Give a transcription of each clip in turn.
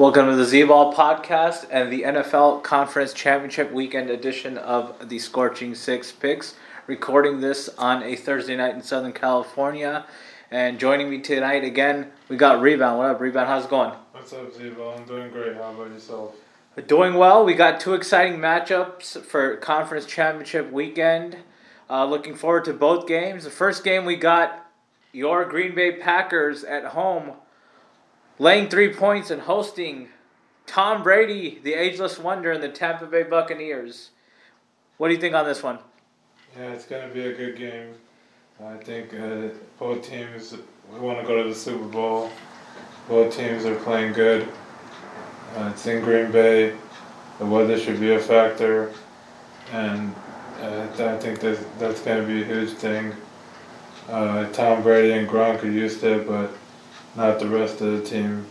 Welcome to the Z-Ball podcast and the NFL Conference Championship Weekend edition of the Scorching Six Picks. Recording this on a Thursday night in Southern California. And joining me tonight again, we got Rebound. What up, Rebound? How's it going? What's up, Z-Ball? I'm doing great. How about yourself? Doing well. We got two exciting matchups for Conference Championship Weekend. Uh, looking forward to both games. The first game we got your Green Bay Packers at home laying three points and hosting Tom Brady, the ageless wonder, and the Tampa Bay Buccaneers. What do you think on this one? Yeah, it's going to be a good game. I think uh, both teams want to go to the Super Bowl. Both teams are playing good. Uh, it's in Green Bay. The weather should be a factor. And uh, I think that's, that's going to be a huge thing. Uh, Tom Brady and Gronk are used to it, but not the rest of the team.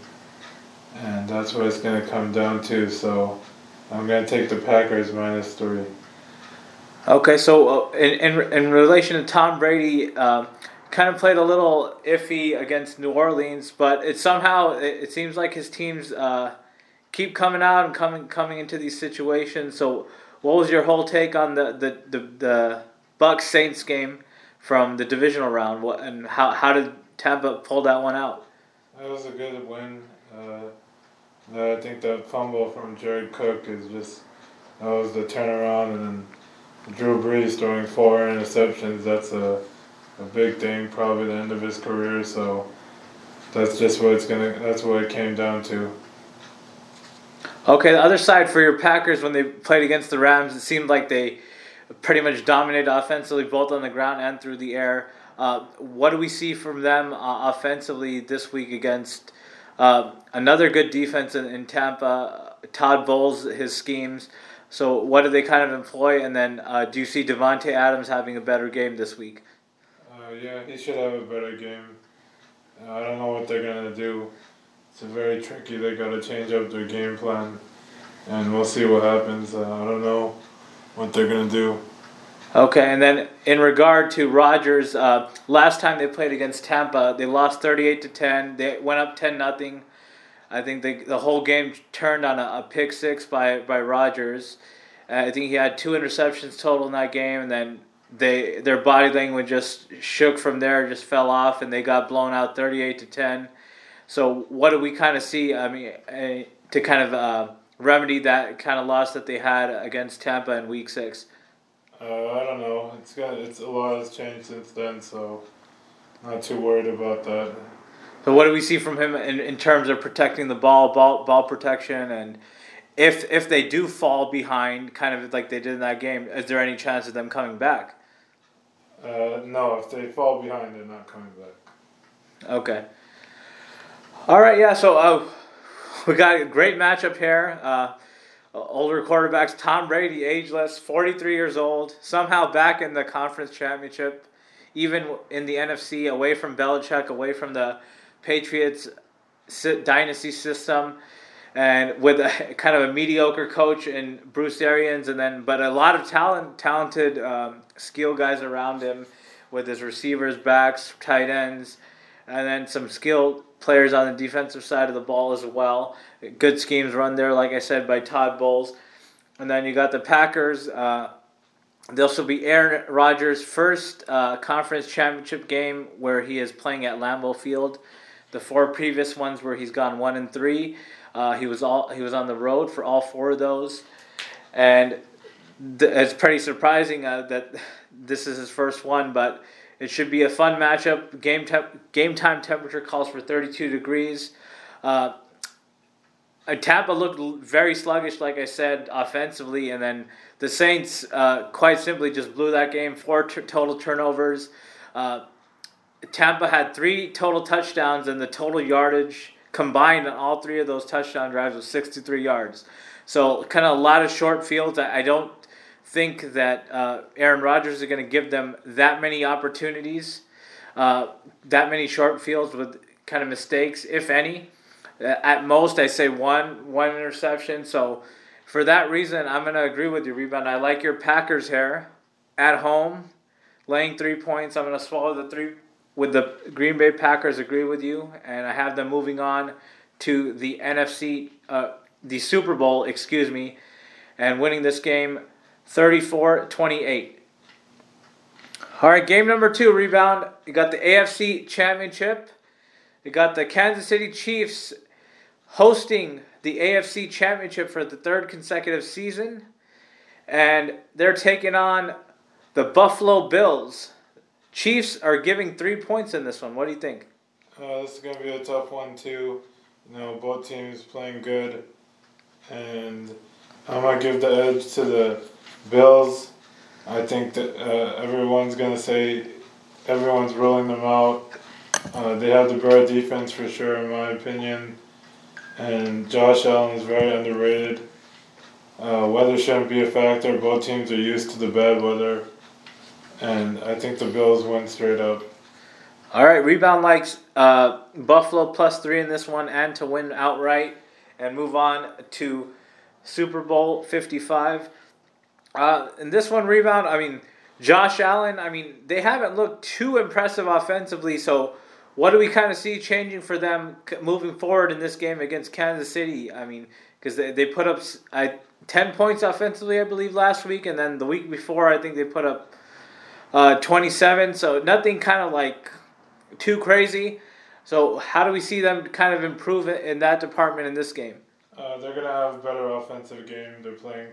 And that's what it's going to come down to. So I'm going to take the Packers minus three. Okay, so uh, in, in, in relation to Tom Brady, um, kind of played a little iffy against New Orleans, but it somehow it, it seems like his teams uh, keep coming out and coming coming into these situations. So, what was your whole take on the the the, the Bucs Saints game from the divisional round? What and how how did Tampa pull that one out? That was a good win. Uh, I think that fumble from Jared Cook is just that was the turnaround, and then Drew Brees throwing four interceptions. That's a a big thing, probably the end of his career. So that's just what it's gonna. That's what it came down to. Okay, the other side for your Packers when they played against the Rams, it seemed like they pretty much dominated offensively, both on the ground and through the air. Uh, what do we see from them uh, offensively this week against uh, another good defense in, in, Tampa? Todd Bowles, his schemes. So, what do they kind of employ? And then, uh, do you see Davante Adams having a better game this week? Uh, yeah, he should have a better game. I don't know what they're gonna do. It's very tricky. They gotta change up their game plan, and we'll see what happens. I don't know what they're gonna do. Okay, and then in regard to Rodgers, uh, last time they played against Tampa, they lost thirty-eight to ten. They went up ten nothing. I think they, the whole game turned on a, a pick six by by Rodgers. Uh, I think he had two interceptions total in that game, and then they their body language just shook from there, just fell off, and they got blown out thirty-eight to ten. So what do we kind of see? I mean, uh, to kind of uh, remedy that kind of loss that they had against Tampa in Week Six. Uh, I don't know. It's got it's a lot has changed since then, so not too worried about that. So what do we see from him in, in terms of protecting the ball, ball ball protection, and if if they do fall behind, kind of like they did in that game, is there any chance of them coming back? Uh, no, if they fall behind, they're not coming back. Okay. All right, yeah. So uh, we got a great matchup here. Uh, older quarterbacks. Tom Brady, ageless, 43 years old, somehow back in the conference championship, even in the NFC, away from Belichick, away from the Patriots dynasty system, and with a kind of a mediocre coach in Bruce Arians, and then but a lot of talent, talented um, skill guys around him, with his receivers, backs, tight ends, and then some skilled players on the defensive side of the ball as well. Good schemes run there, like I said, by Todd Bowles. And then you got the Packers. Uh, this will be Aaron Rodgers' first uh, conference championship game where he is playing at Lambeau Field. The four previous ones where he's gone one and three. Uh, he was all he was on the road for all four of those, and th- it's pretty surprising uh, that this is his first one. But it should be a fun matchup. Game te- game time temperature calls for 32 degrees. Uh, Tampa looked very sluggish, like I said, offensively, and then the Saints uh, quite simply just blew that game. Four t- total turnovers. Uh, Tampa had three total touchdowns, and the total yardage combined on all three of those touchdown drives was 63 yards. So, kind of a lot of short fields. I, I don't think that uh, Aaron Rodgers is going to give them that many opportunities, uh, that many short fields with kind of mistakes, if any. At most, I say one one interception. So, for that reason, I'm going to agree with you, rebound. I like your Packers here at home, laying three points. I'm going to swallow the three with the Green Bay Packers. Agree with you, and I have them moving on to the NFC, uh, the Super Bowl, excuse me, and winning this game 34 28. All right, game number two, rebound. You got the AFC Championship. You got the Kansas City Chiefs hosting the AFC Championship for the third consecutive season. And they're taking on the Buffalo Bills. Chiefs are giving three points in this one. What do you think? Uh, this is going to be a tough one, too. You know, both teams playing good. And I'm to give the edge to the Bills. I think that uh, everyone's to say everyone's rolling them out. Uh, they have the better defense for sure, in my opinion. And Josh Allen is very underrated. Uh, weather shouldn't be a factor. Both teams are used to the bad weather. And I think the Bills win straight up. All right, rebound likes uh, Buffalo plus three in this one and to win outright and move on to Super Bowl 55. Uh, in this one, rebound, I mean, Josh Allen, I mean, they haven't looked too impressive offensively, so what do we kind of see changing for them moving forward in this game against Kansas City? I mean, because they, they put up uh, 10 points offensively, I believe, last week, and then the week before, I think they put up uh, 27, so nothing kind of like too crazy. So, how do we see them kind of improve in that department in this game? Uh, they're to have better offensive game. They're playing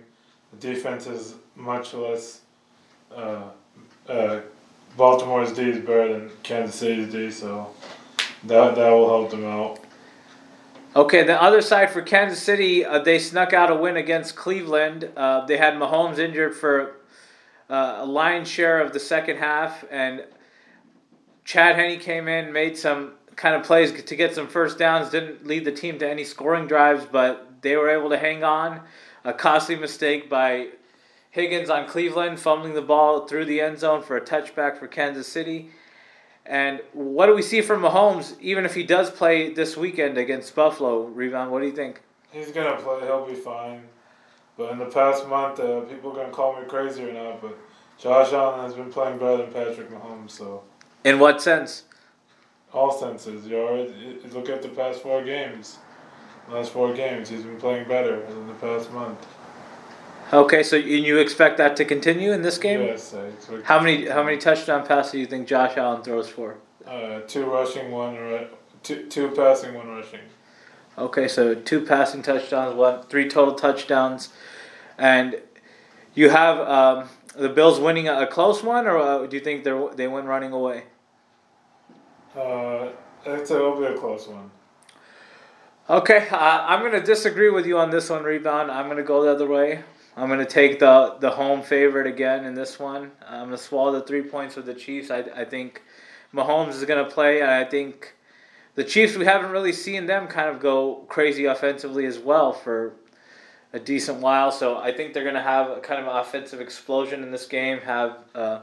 the defense is much less. Uh, uh, Baltimore's D is better than Kansas City's D, so that that will help them out. Okay, the other side for Kansas City, uh, they snuck out a win against Cleveland. Uh, they had Mahomes injured for uh, a lion's share of the second half, and Chad Henne came in, made some kind of plays to get some first downs. Didn't lead the team to any scoring drives, but they were able to hang on a costly mistake by Higgins on Cleveland, fumbling the ball through the end zone for a touchback for Kansas City. And what do we see from Mahomes, even if he does play this weekend against Buffalo? Rebound, what do you think? He's going to play. He'll be fine. But in the past month, uh, people are going to call me crazy or not, but Josh Allen has been playing better than Patrick Mahomes. So, In what sense? All senses. You already, look at the past four games. Last four games, he's been playing better than the past month. Okay, so you expect that to continue in this game? Yes, I expect. How many how many touchdown passes do you think Josh Allen throws for? Uh, two rushing, one two two passing, one rushing. Okay, so two passing touchdowns, one three total touchdowns, and you have um, the Bills winning a, close one, or uh, do you think they they win running away? Uh, it'll be a close one. Okay, uh, I'm going to disagree with you on this one, rebound. I'm going to go the other way. I'm going to take the the home favorite again in this one. I'm going to swallow the three points with the Chiefs. I, I think Mahomes is going to play. and I think the Chiefs, we haven't really seen them kind of go crazy offensively as well for a decent while. So I think they're going to have a kind of offensive explosion in this game, have uh,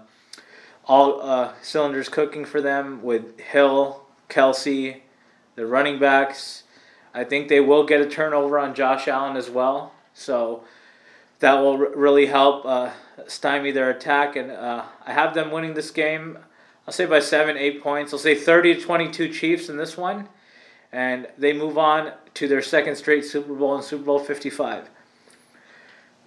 all uh, cylinders cooking for them with Hill, Kelce, the running backs. I think they will get a turnover on Josh Allen as well. So that will r- really help uh, stymie their attack. And uh, I have them winning this game, I'll say by seven, eight points. I'll say 30 to 22 Chiefs in this one. And they move on to their second straight Super Bowl and Super Bowl 55.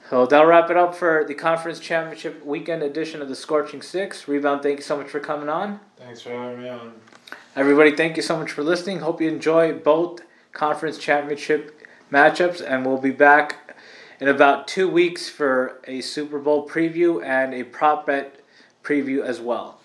So that'll wrap it up for the conference championship weekend edition of the Scorching Six. Rebound, thank you so much for coming on. Thanks for having me on. Everybody, thank you so much for listening. Hope you enjoy both conference championship matchups, and we'll be back in about two weeks for a Super Bowl preview and a prop bet preview as well.